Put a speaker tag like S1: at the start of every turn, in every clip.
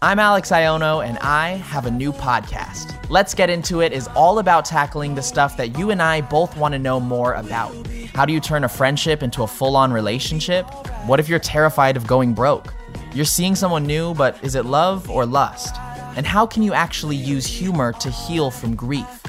S1: I'm Alex Aiono, and I have a new podcast. Let's Get Into It is all about tackling the stuff that you and I both want to know more about. How do you turn a friendship into a full on relationship? What if you're terrified of going broke? You're seeing someone new, but is it love or lust? And how can you actually use humor to heal from grief?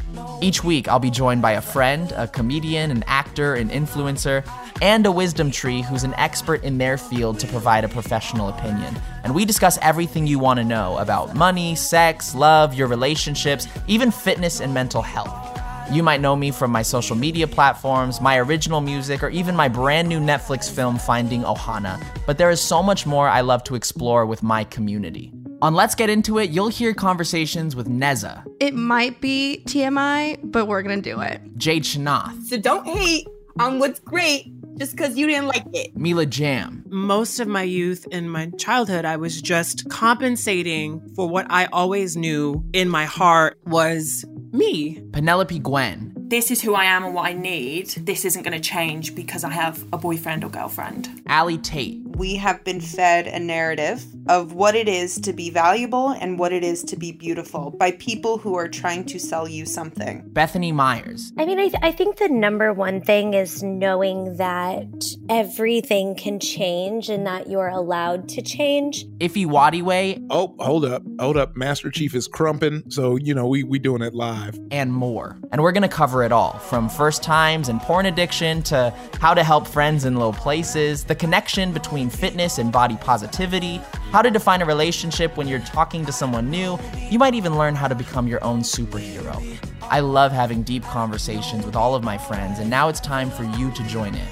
S1: Each week, I'll be joined by a friend, a comedian, an actor, an influencer, and a wisdom tree who's an expert in their field to provide a professional opinion. And we discuss everything you want to know about money, sex, love, your relationships, even fitness and mental health. You might know me from my social media platforms, my original music, or even my brand new Netflix film, Finding Ohana. But there is so much more I love to explore with my community. On Let's Get Into It, you'll hear conversations with Neza,
S2: It might be TMI, but we're gonna do it.
S1: Jade Shanath,
S3: So don't hate on what's great just because you didn't like it.
S1: Mila Jam,
S4: most of my youth and my childhood, I was just compensating for what I always knew in my heart was me.
S1: Penelope Gwen,
S5: this is who I am and what I need. This isn't going to change because I have a boyfriend or girlfriend.
S1: Allie Tate,
S6: we have been fed a narrative of what it is to be valuable and what it is to be beautiful by people who are trying to sell you something.
S1: Bethany Meyers,
S7: I mean, I, th- I think the number one thing is knowing that everything can change and that you're allowed to change.
S1: Ify Nwadiwe,
S8: Oh, hold up, hold up. Master Chief is crumping, so you know we we doing it live.
S1: and more. And we're gonna cover it all from first times and porn addiction to how to help friends in low places, the connection between fitness and body positivity, how to define a relationship when you're talking to someone new. You might even learn how to become your own superhero. I love having deep conversations with all of my friends, and now it's time for you to join in.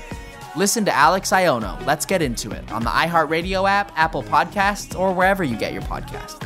S1: Listen to Alex Aiono. Let's get into it on the iHeartRadio app, Apple Podcasts, or wherever you get your podcasts.